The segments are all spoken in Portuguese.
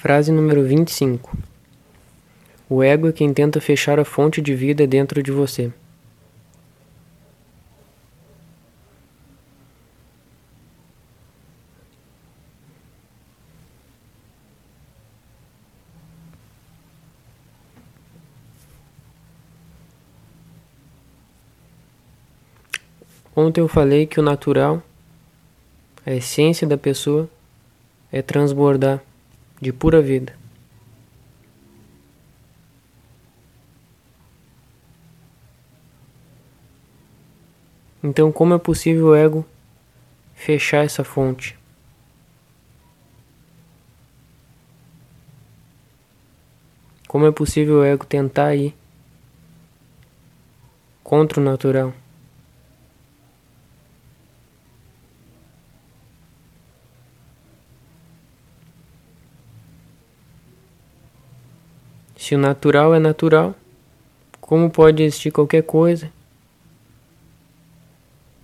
Frase número 25. O ego é quem tenta fechar a fonte de vida dentro de você. Ontem eu falei que o natural, a essência da pessoa, é transbordar de pura vida. Então, como é possível o ego fechar essa fonte? Como é possível o ego tentar ir contra o natural? Se o natural é natural, como pode existir qualquer coisa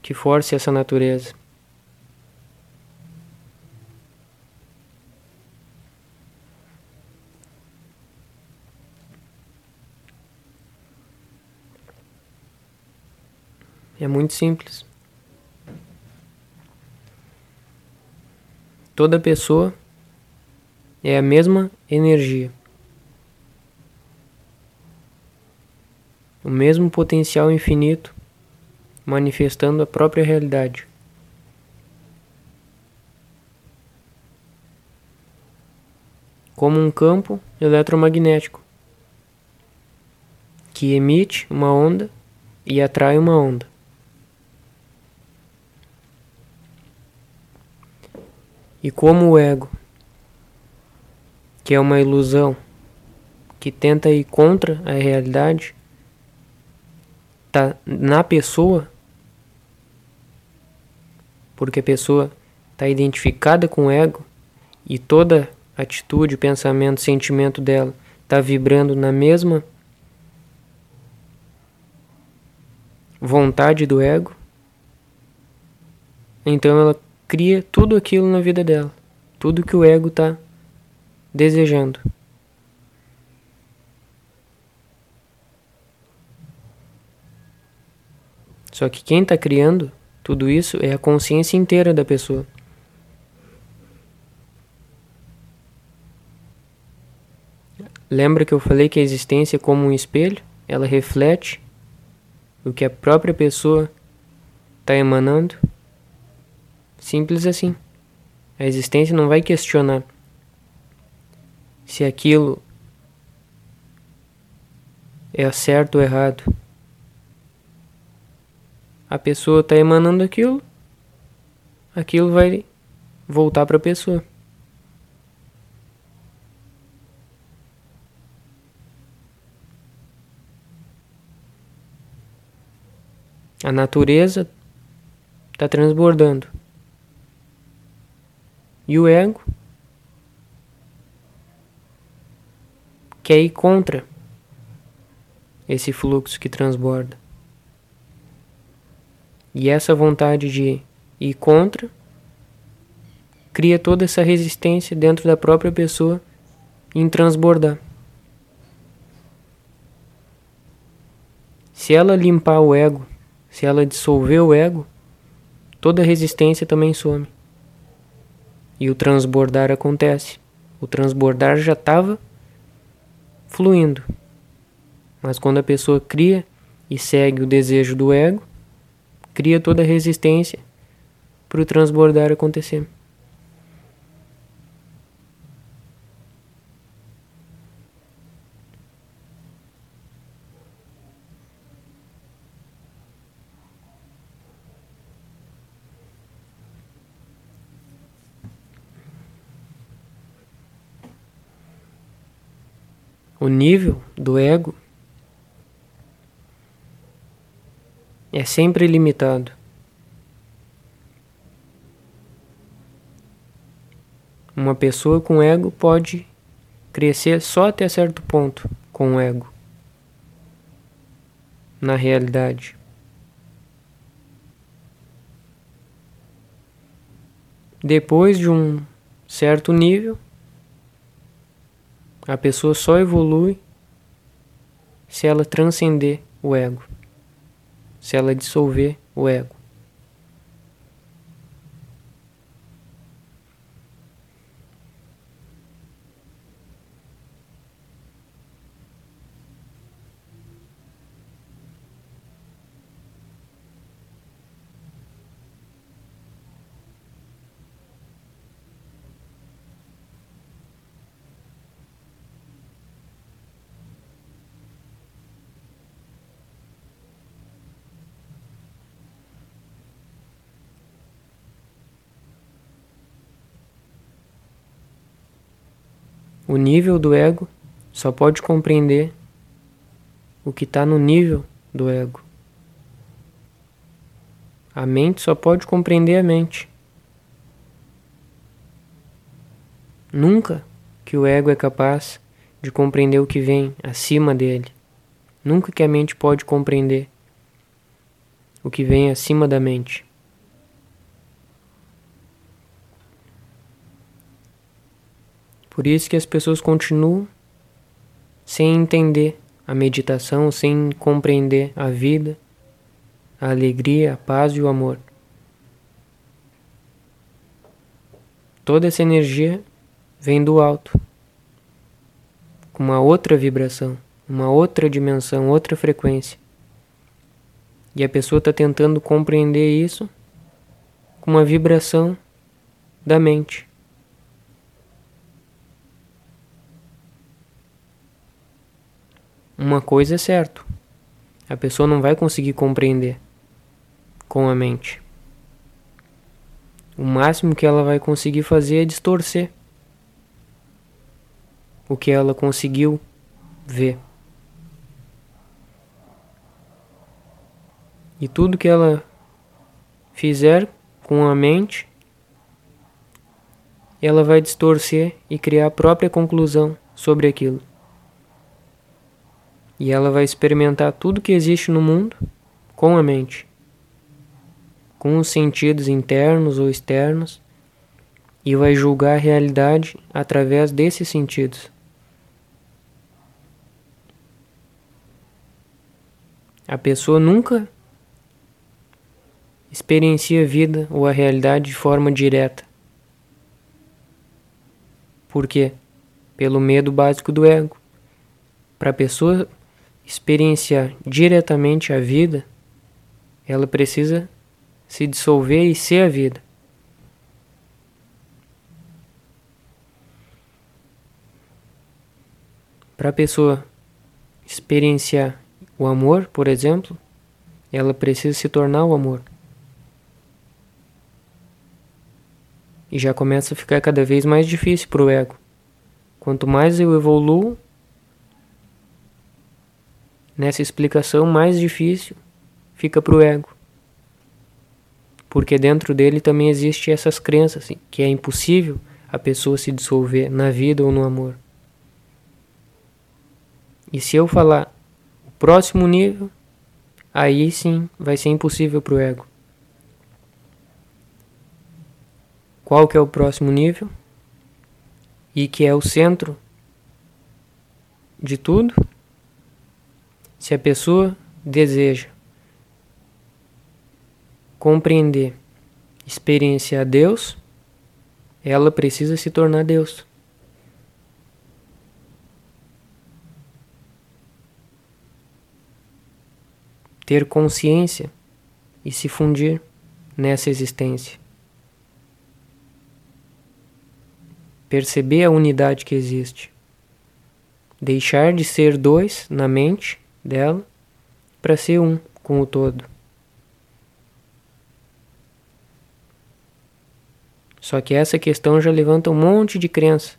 que force essa natureza? É muito simples. Toda pessoa é a mesma energia. O mesmo potencial infinito manifestando a própria realidade. Como um campo eletromagnético que emite uma onda e atrai uma onda. E como o ego, que é uma ilusão que tenta ir contra a realidade, está na pessoa, porque a pessoa está identificada com o ego e toda atitude, pensamento, sentimento dela está vibrando na mesma vontade do ego, então ela cria tudo aquilo na vida dela, tudo que o ego está desejando. Só que quem está criando tudo isso é a consciência inteira da pessoa. Lembra que eu falei que a existência é como um espelho? Ela reflete o que a própria pessoa está emanando? Simples assim. A existência não vai questionar se aquilo é certo ou errado a pessoa está emanando aquilo, aquilo vai voltar para a pessoa. A natureza está transbordando. E o ego quer ir contra esse fluxo que transborda. E essa vontade de ir contra cria toda essa resistência dentro da própria pessoa em transbordar. Se ela limpar o ego, se ela dissolver o ego, toda resistência também some. E o transbordar acontece. O transbordar já estava fluindo. Mas quando a pessoa cria e segue o desejo do ego, cria toda a resistência para o transbordar acontecer. O nível do ego é sempre limitado. Uma pessoa com ego pode crescer só até certo ponto com o ego. Na realidade. Depois de um certo nível, A pessoa só evolui se ela transcender o ego, se ela dissolver o ego. O nível do ego só pode compreender o que está no nível do ego. A mente só pode compreender a mente. Nunca que o ego é capaz de compreender o que vem acima dele. Nunca que a mente pode compreender o que vem acima da mente. Por isso que as pessoas continuam sem entender a meditação, sem compreender a vida, a alegria, a paz e o amor. Toda essa energia vem do alto, com uma outra vibração, uma outra dimensão, outra frequência. E a pessoa está tentando compreender isso com uma vibração da mente. Uma coisa é certo: a pessoa não vai conseguir compreender com a mente. O máximo que ela vai conseguir fazer é distorcer o que ela conseguiu ver. E tudo que ela fizer com a mente, ela vai distorcer e criar a própria conclusão sobre aquilo. E ela vai experimentar tudo que existe no mundo com a mente, com os sentidos internos ou externos, e vai julgar a realidade através desses sentidos. A pessoa nunca experiencia a vida ou a realidade de forma direta. Por quê? Pelo medo básico do ego. Para a pessoa experienciar diretamente a vida, ela precisa se dissolver e ser a vida. Para a pessoa experienciar o amor, por exemplo, ela precisa se tornar o amor. E já começa a ficar cada vez mais difícil para o ego. Quanto mais eu evoluo, Nessa explicação, mais difícil fica para o ego. Porque dentro dele também existe essas crenças assim, que é impossível a pessoa se dissolver na vida ou no amor. E se eu falar o próximo nível, aí sim vai ser impossível para o ego. Qual que é o próximo nível? E que é o centro de tudo? Se a pessoa deseja compreender, experienciar Deus, ela precisa se tornar Deus. Ter consciência e se fundir nessa existência. Perceber a unidade que existe. Deixar de ser dois na mente dela para ser um com o todo. Só que essa questão já levanta um monte de crença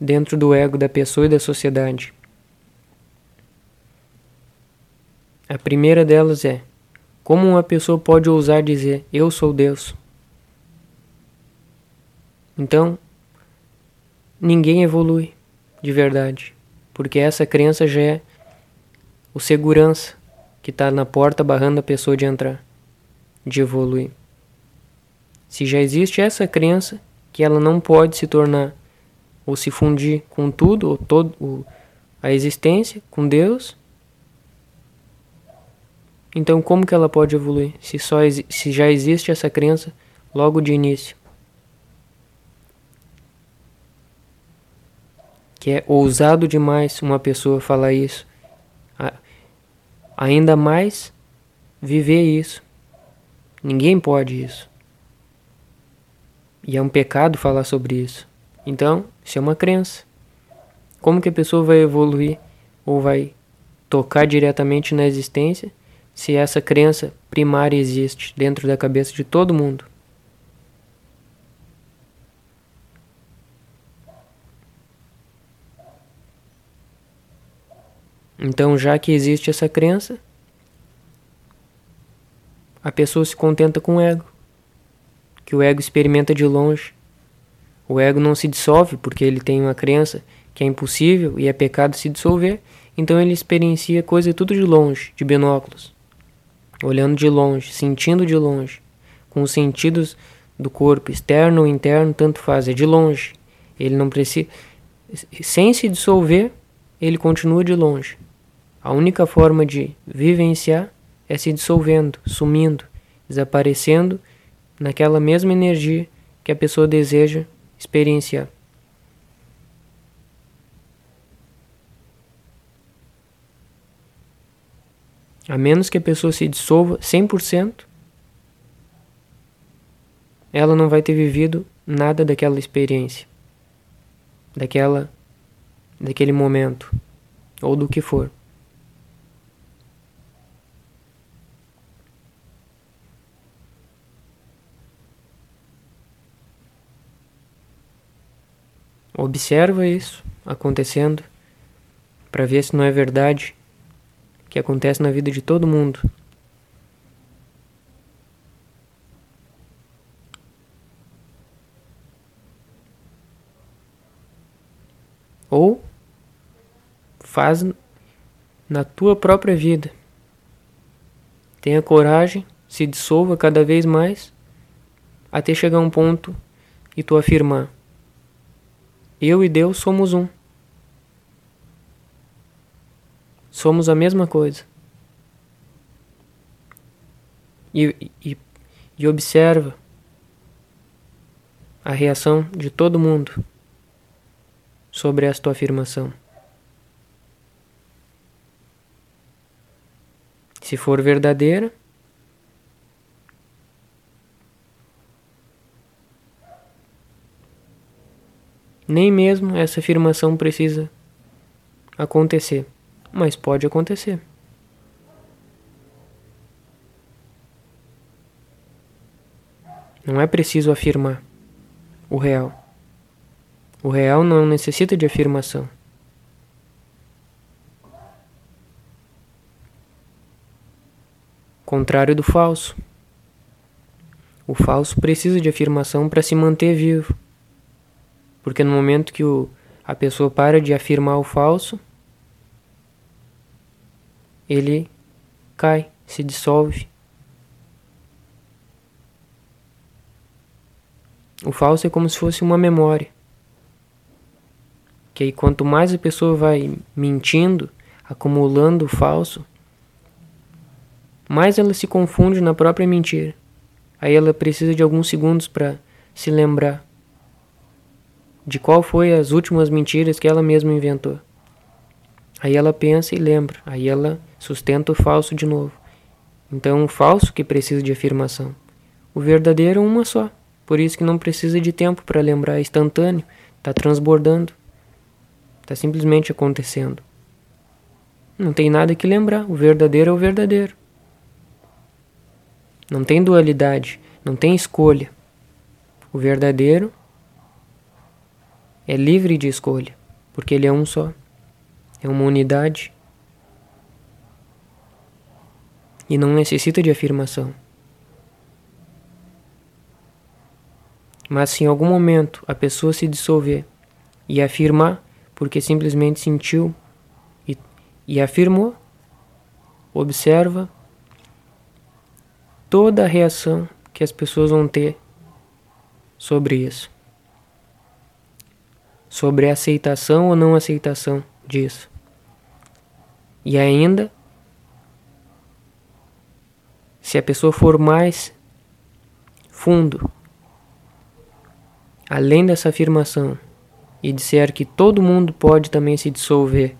dentro do ego da pessoa e da sociedade. A primeira delas é: como uma pessoa pode ousar dizer eu sou Deus? Então, ninguém evolui de verdade, porque essa crença já é o segurança que está na porta barrando a pessoa de entrar, de evoluir. Se já existe essa crença que ela não pode se tornar ou se fundir com tudo, ou todo o, a existência, com Deus. Então, como que ela pode evoluir se, só, se já existe essa crença logo de início? Que é ousado demais uma pessoa falar isso. Ainda mais viver isso. Ninguém pode isso. E é um pecado falar sobre isso. Então, isso é uma crença. Como que a pessoa vai evoluir ou vai tocar diretamente na existência se essa crença primária existe dentro da cabeça de todo mundo? Então, já que existe essa crença, a pessoa se contenta com o ego, que o ego experimenta de longe. O ego não se dissolve porque ele tem uma crença que é impossível e é pecado se dissolver, então ele experiencia coisa tudo de longe, de binóculos, olhando de longe, sentindo de longe, com os sentidos do corpo, externo ou interno, tanto faz, é de longe. Ele não precisa. Sem se dissolver, ele continua de longe. A única forma de vivenciar é se dissolvendo, sumindo, desaparecendo naquela mesma energia que a pessoa deseja experienciar. A menos que a pessoa se dissolva 100%, ela não vai ter vivido nada daquela experiência, daquela daquele momento ou do que for. Observa isso acontecendo para ver se não é verdade que acontece na vida de todo mundo. Ou faz na tua própria vida. Tenha coragem, se dissolva cada vez mais até chegar a um ponto e tu afirmar eu e Deus somos um. Somos a mesma coisa. E, e, e observa a reação de todo mundo sobre esta afirmação. Se for verdadeira, Nem mesmo essa afirmação precisa acontecer, mas pode acontecer. Não é preciso afirmar o real. O real não necessita de afirmação. Contrário do falso. O falso precisa de afirmação para se manter vivo. Porque no momento que o, a pessoa para de afirmar o falso, ele cai, se dissolve. O falso é como se fosse uma memória. Que aí quanto mais a pessoa vai mentindo, acumulando o falso, mais ela se confunde na própria mentira. Aí ela precisa de alguns segundos para se lembrar de qual foi as últimas mentiras que ela mesma inventou. Aí ela pensa e lembra, aí ela sustenta o falso de novo. Então, o falso que precisa de afirmação. O verdadeiro é uma só. Por isso que não precisa de tempo para lembrar, é instantâneo, está transbordando. Está simplesmente acontecendo. Não tem nada que lembrar, o verdadeiro é o verdadeiro. Não tem dualidade, não tem escolha. O verdadeiro é livre de escolha, porque ele é um só. É uma unidade. E não necessita de afirmação. Mas se em algum momento a pessoa se dissolver e afirmar porque simplesmente sentiu e, e afirmou, observa toda a reação que as pessoas vão ter sobre isso sobre a aceitação ou não aceitação disso. E ainda, se a pessoa for mais fundo, além dessa afirmação, e disser que todo mundo pode também se dissolver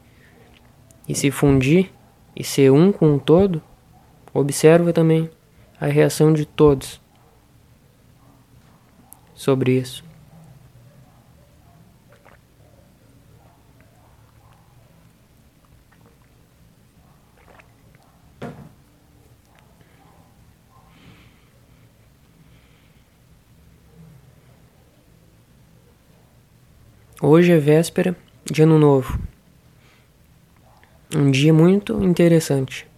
e se fundir e ser um com o todo, observa também a reação de todos sobre isso. Hoje é véspera de Ano Novo. Um dia muito interessante.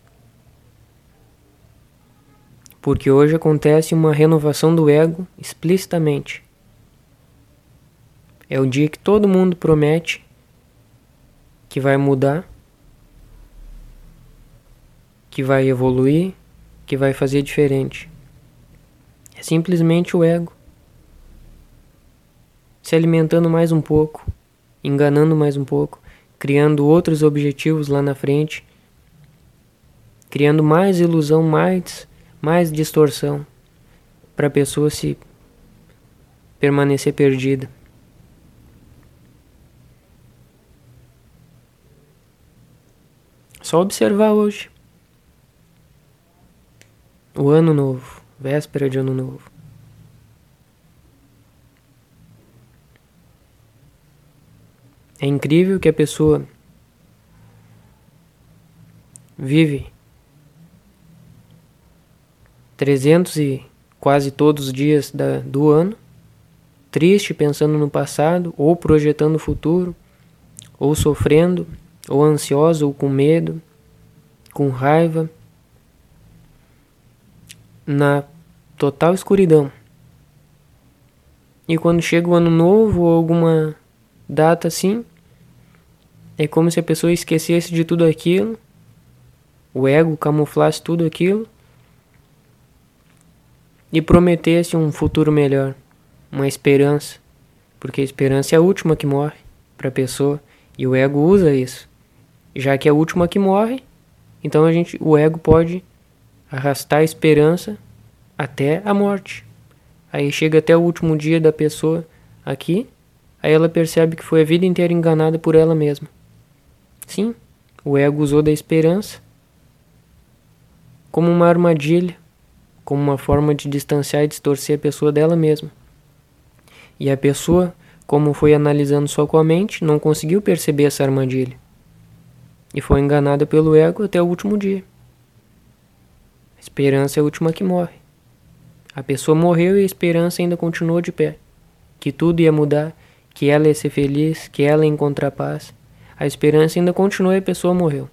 Porque hoje acontece uma renovação do ego explicitamente. É o dia que todo mundo promete que vai mudar, que vai evoluir, que vai fazer diferente. É simplesmente o ego se alimentando mais um pouco, enganando mais um pouco, criando outros objetivos lá na frente, criando mais ilusão, mais, mais distorção para a pessoa se permanecer perdida. Só observar hoje. O ano novo, véspera de ano novo. É incrível que a pessoa vive 300 e quase todos os dias da, do ano, triste, pensando no passado, ou projetando o futuro, ou sofrendo, ou ansiosa, ou com medo, com raiva, na total escuridão. E quando chega o ano novo ou alguma data assim, é como se a pessoa esquecesse de tudo aquilo, o ego camuflasse tudo aquilo e prometesse um futuro melhor, uma esperança, porque a esperança é a última que morre para a pessoa e o ego usa isso. Já que é a última que morre, então a gente, o ego pode arrastar a esperança até a morte. Aí chega até o último dia da pessoa aqui, aí ela percebe que foi a vida inteira enganada por ela mesma. Sim, o ego usou da esperança como uma armadilha, como uma forma de distanciar e distorcer a pessoa dela mesma. E a pessoa, como foi analisando só com a mente, não conseguiu perceber essa armadilha. E foi enganada pelo ego até o último dia. A esperança é a última que morre. A pessoa morreu e a esperança ainda continuou de pé. Que tudo ia mudar, que ela ia ser feliz, que ela ia encontrar paz. A esperança ainda continua e a pessoa morreu.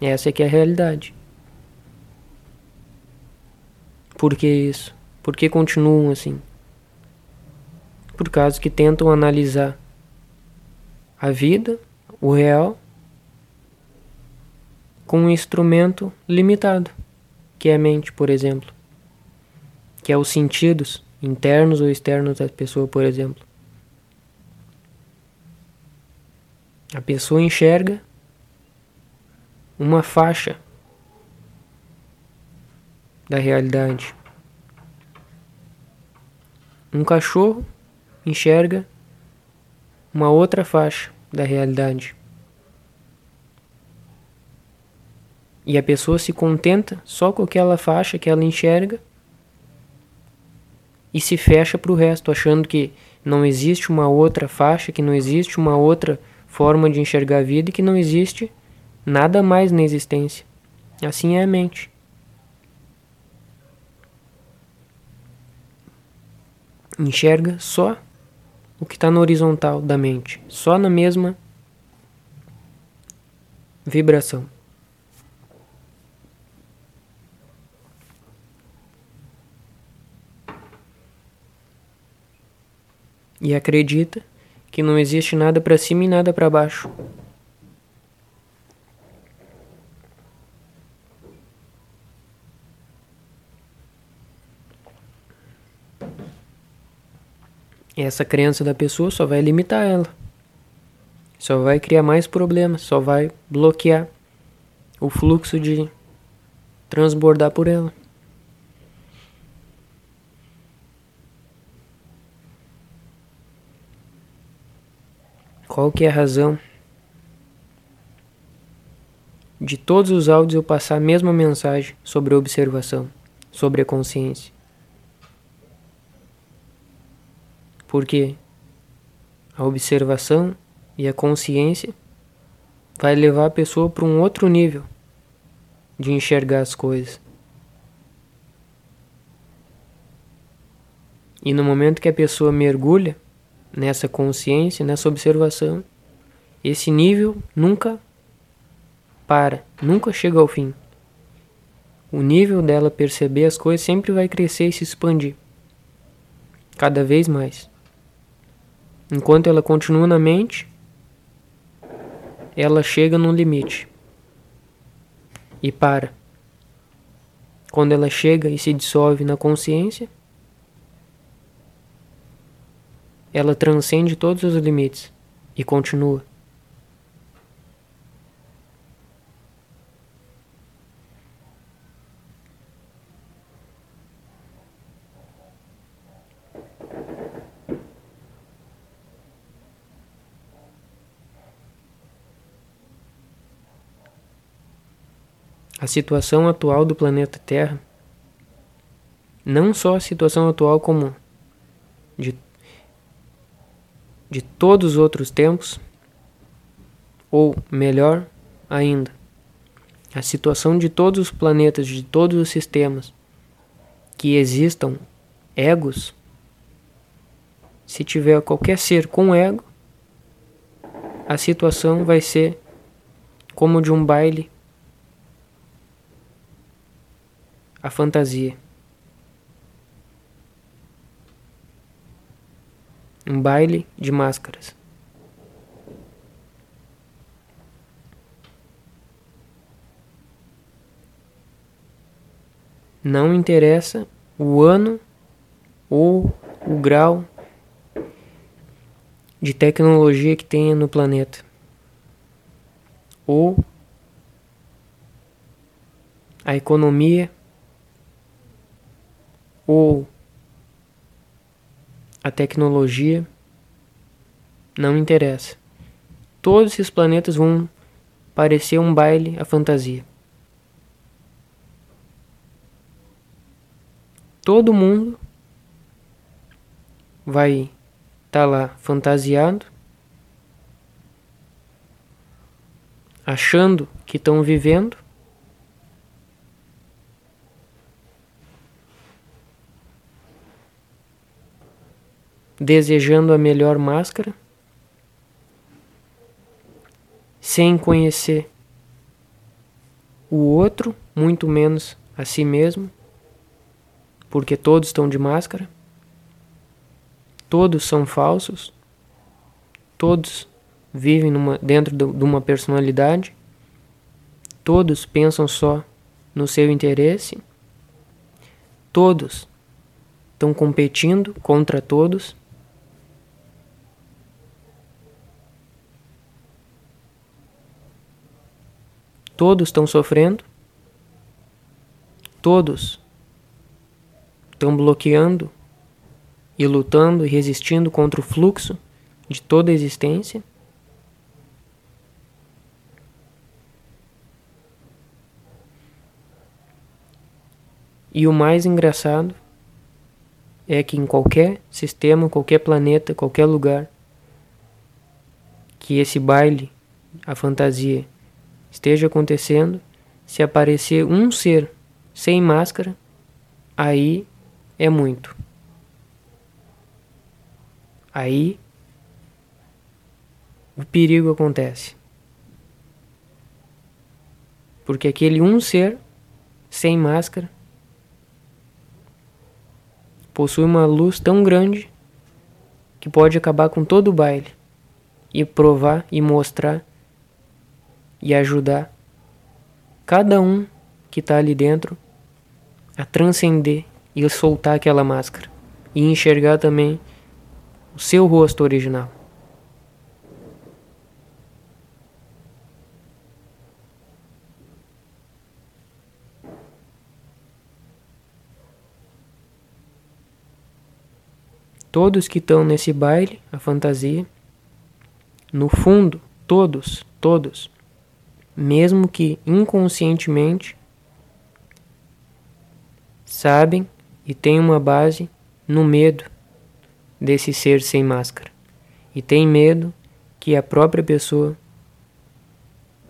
Essa é que é a realidade. Por que isso? Por que continuam assim? Por causa que tentam analisar a vida, o real, com um instrumento limitado, que é a mente, por exemplo, que é os sentidos internos ou externos da pessoa, por exemplo. A pessoa enxerga uma faixa da realidade. Um cachorro enxerga uma outra faixa da realidade. E a pessoa se contenta só com aquela faixa que ela enxerga e se fecha para o resto, achando que não existe uma outra faixa, que não existe uma outra forma de enxergar a vida e que não existe nada mais na existência. Assim é a mente. Enxerga só o que está na horizontal da mente, só na mesma vibração. E acredita que não existe nada para cima e nada para baixo. Essa crença da pessoa só vai limitar ela. Só vai criar mais problemas, só vai bloquear o fluxo de transbordar por ela. Qual que é a razão de todos os áudios eu passar a mesma mensagem sobre a observação, sobre a consciência? Porque a observação e a consciência vai levar a pessoa para um outro nível de enxergar as coisas. E no momento que a pessoa mergulha nessa consciência, nessa observação, esse nível nunca para, nunca chega ao fim. O nível dela perceber as coisas sempre vai crescer e se expandir, cada vez mais. Enquanto ela continua na mente, ela chega no limite e para. Quando ela chega e se dissolve na consciência, ela transcende todos os limites e continua. a situação atual do planeta Terra, não só a situação atual como de, de todos os outros tempos, ou melhor ainda, a situação de todos os planetas, de todos os sistemas que existam egos, se tiver qualquer ser com ego, a situação vai ser como de um baile a fantasia. Um baile de máscaras. Não interessa o ano ou o grau de tecnologia que tenha no planeta. Ou a economia ou a tecnologia, não interessa. Todos esses planetas vão parecer um baile à fantasia. Todo mundo vai estar tá lá fantasiado, achando que estão vivendo, desejando a melhor máscara, sem conhecer o outro, muito menos a si mesmo, porque todos estão de máscara, todos são falsos, todos vivem numa, dentro de uma personalidade, todos pensam só no seu interesse, todos estão competindo contra todos. Todos estão sofrendo. Todos estão bloqueando e lutando e resistindo contra o fluxo de toda a existência. E o mais engraçado é que em qualquer sistema, qualquer planeta, qualquer lugar que esse baile, a fantasia, esteja acontecendo, se aparecer um ser sem máscara, aí é muito. Aí o perigo acontece. Porque aquele um ser sem máscara possui uma luz tão grande que pode acabar com todo o baile e provar e mostrar e ajudar cada um que está ali dentro a transcender e soltar aquela máscara e enxergar também o seu rosto original. Todos que estão nesse baile, a fantasia, no fundo, todos, todos mesmo que inconscientemente, sabem e têm uma base no medo desse ser sem máscara. E tem medo que a própria pessoa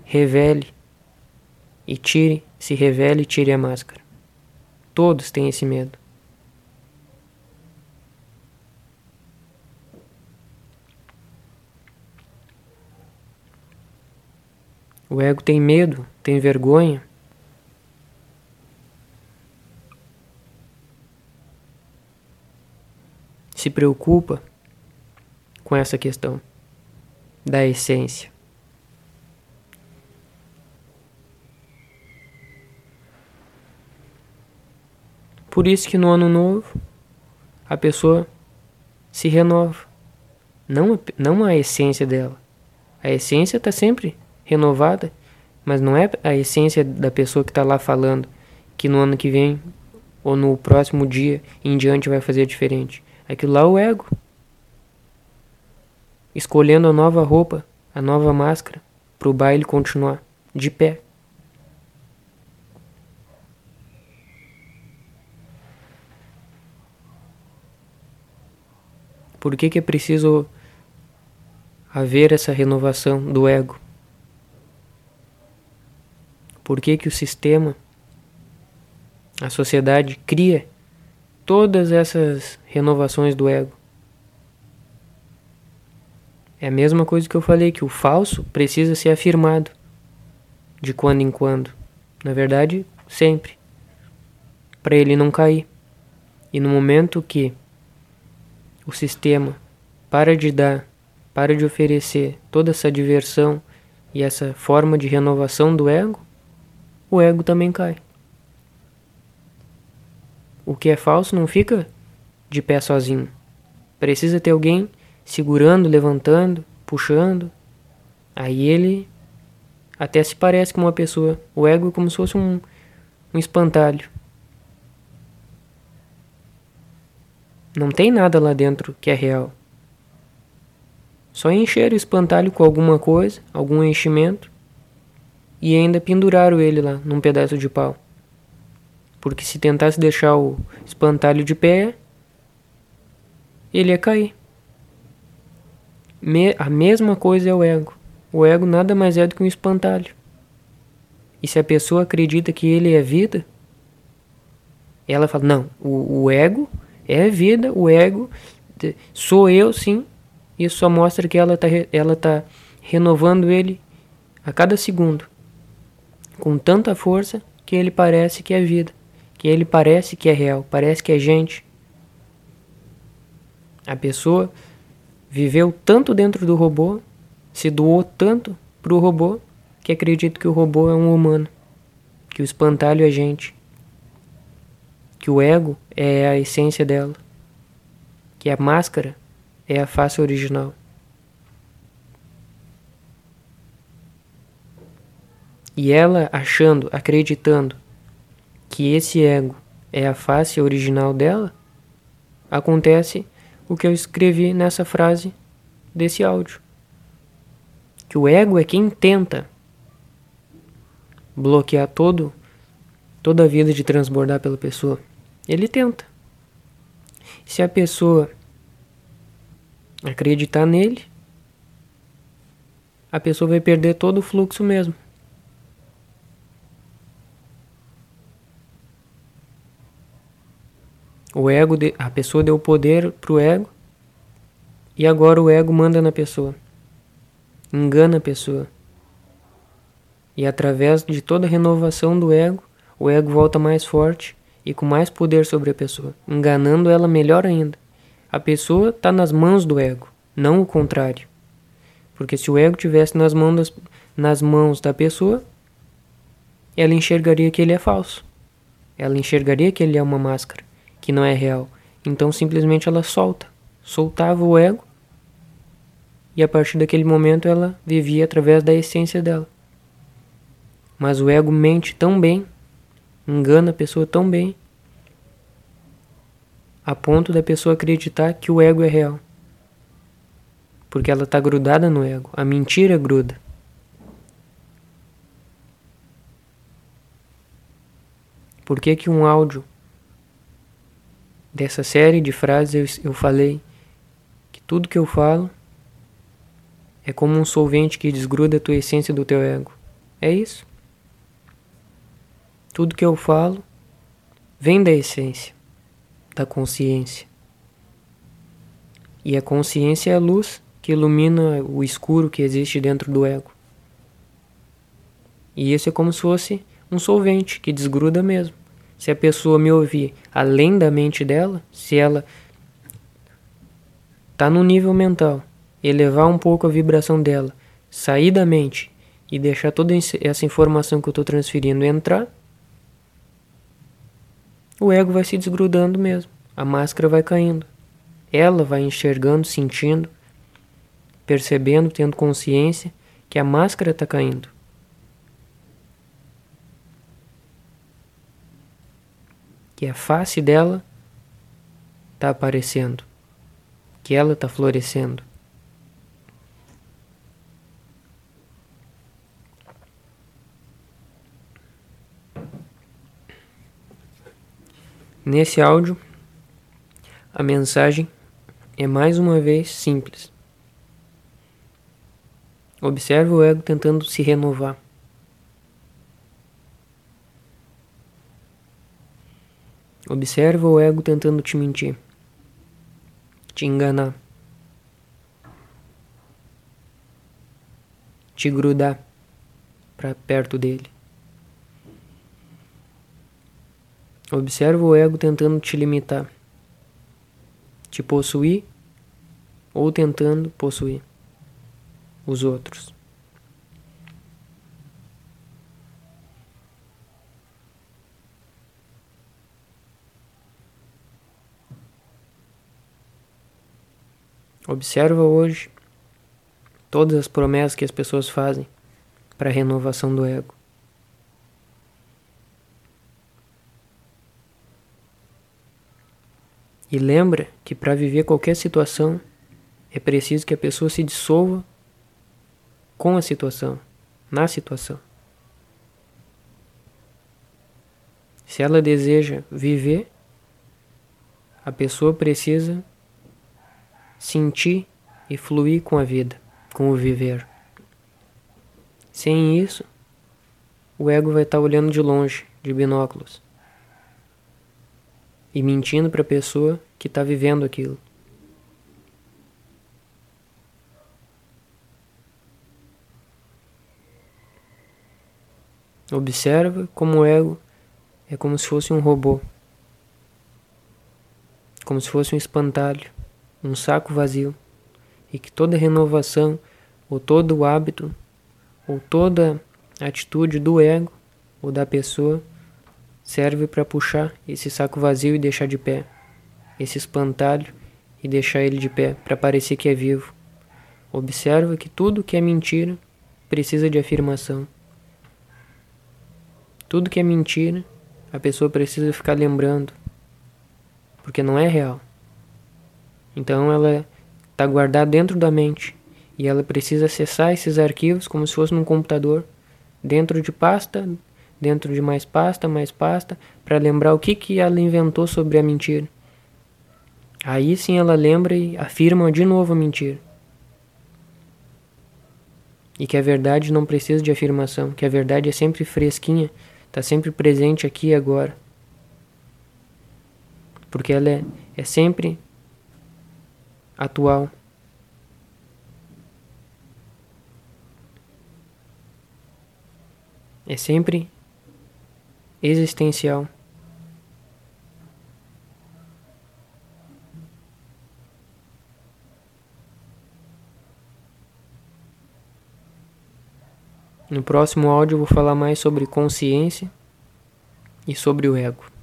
revele e tire, se revele e tire a máscara. Todos têm esse medo. O ego tem medo, tem vergonha. Se preocupa com essa questão da essência. Por isso que no ano novo a pessoa se renova. Não, não a essência dela. A essência está sempre renovada, mas não é a essência da pessoa que está lá falando que no ano que vem ou no próximo dia em diante vai fazer diferente. Aquilo lá é o ego. Escolhendo a nova roupa, a nova máscara, para o baile continuar de pé. Por que, que é preciso haver essa renovação do ego? Por que, que o sistema, a sociedade, cria todas essas renovações do ego? É a mesma coisa que eu falei, que o falso precisa ser afirmado de quando em quando. Na verdade, sempre. Para ele não cair. E no momento que o sistema para de dar, para de oferecer toda essa diversão e essa forma de renovação do ego, o ego também cai. O que é falso não fica de pé sozinho. Precisa ter alguém segurando, levantando, puxando. Aí ele até se parece com uma pessoa. O ego é como se fosse um, um espantalho. Não tem nada lá dentro que é real. Só encher o espantalho com alguma coisa, algum enchimento, e ainda penduraram ele lá num pedaço de pau. Porque se tentasse deixar o espantalho de pé, ele ia cair. Me a mesma coisa é o ego. O ego nada mais é do que um espantalho. E se a pessoa acredita que ele é vida, ela fala: não, o, o ego é vida, o ego sou eu sim. Isso só mostra que ela está ela tá renovando ele a cada segundo com tanta força que ele parece que é vida, que ele parece que é real, parece que é gente. A pessoa viveu tanto dentro do robô, se doou tanto pro robô, que acredita que o robô é um humano, que o espantalho é gente, que o ego é a essência dela, que a máscara é a face original. E ela achando, acreditando que esse ego é a face original dela, acontece o que eu escrevi nessa frase desse áudio. Que o ego é quem tenta bloquear todo toda a vida de transbordar pela pessoa. Ele tenta. Se a pessoa acreditar nele, a pessoa vai perder todo o fluxo mesmo. O ego, de, a pessoa deu poder pro ego e agora o ego manda na pessoa. Engana a pessoa. E através de toda a renovação do ego, o ego volta mais forte e com mais poder sobre a pessoa, enganando ela melhor ainda. A pessoa está nas mãos do ego, não o contrário. Porque se o ego tivesse nas mãos, das, nas mãos da pessoa, ela enxergaria que ele é falso. Ela enxergaria que ele é uma máscara que não é real. Então simplesmente ela solta, soltava o ego e a partir daquele momento ela vivia através da essência dela. Mas o ego mente tão bem, engana a pessoa tão bem, a ponto da pessoa acreditar que o ego é real. Porque ela está grudada no ego. A mentira gruda. Por que, que um áudio dessa série de frases eu, eu falei que tudo que eu falo é como um solvente que desgruda a tua essência do teu ego. É isso. Tudo que eu falo vem da essência, da consciência. E a consciência é a luz que ilumina o escuro que existe dentro do ego. E isso é como se fosse um solvente que desgruda mesmo. Se a pessoa me ouvir além da mente dela, se ela está no nível mental, elevar um pouco a vibração dela, sair da mente e deixar toda essa informação que eu estou transferindo entrar, o ego vai se desgrudando mesmo, a máscara vai caindo. Ela vai enxergando, sentindo, percebendo, tendo consciência que a máscara está caindo. Que a face dela está aparecendo, que ela está florescendo. Nesse áudio, a mensagem é mais uma vez simples. Observe o ego tentando se renovar. Observa o ego tentando te mentir, te enganar, te grudar para perto dele. Observa o ego tentando te limitar, te possuir ou tentando possuir os outros. Observa hoje todas as promessas que as pessoas fazem para a renovação do ego. E lembra que para viver qualquer situação é preciso que a pessoa se dissolva com a situação, na situação. Se ela deseja viver, a pessoa precisa sentir e fluir com a vida, com o viver. Sem isso, o ego vai estar tá olhando de longe, de binóculos, e mentindo para a pessoa que está vivendo aquilo. Observa como o ego é como se fosse um robô, como se fosse um espantalho um saco vazio, e que toda renovação, ou todo hábito, ou toda atitude do ego ou da pessoa serve para puxar esse saco vazio e deixar de pé, esse espantalho e deixar ele de pé para parecer que é vivo. Observa que tudo que é mentira precisa de afirmação. Tudo que é mentira, a pessoa precisa ficar lembrando, porque não é real. Então ela está guardada dentro da mente e ela precisa acessar esses arquivos como se fosse num computador, dentro de pasta, dentro de mais pasta, mais pasta, para lembrar o que, que ela inventou sobre a mentira. Aí sim ela lembra e afirma de novo a mentira. E que a verdade não precisa de afirmação, que a verdade é sempre fresquinha, está sempre presente aqui e agora. Porque ela é, é sempre atual. É sempre existencial. No próximo áudio vou falar mais sobre consciência e sobre o ego.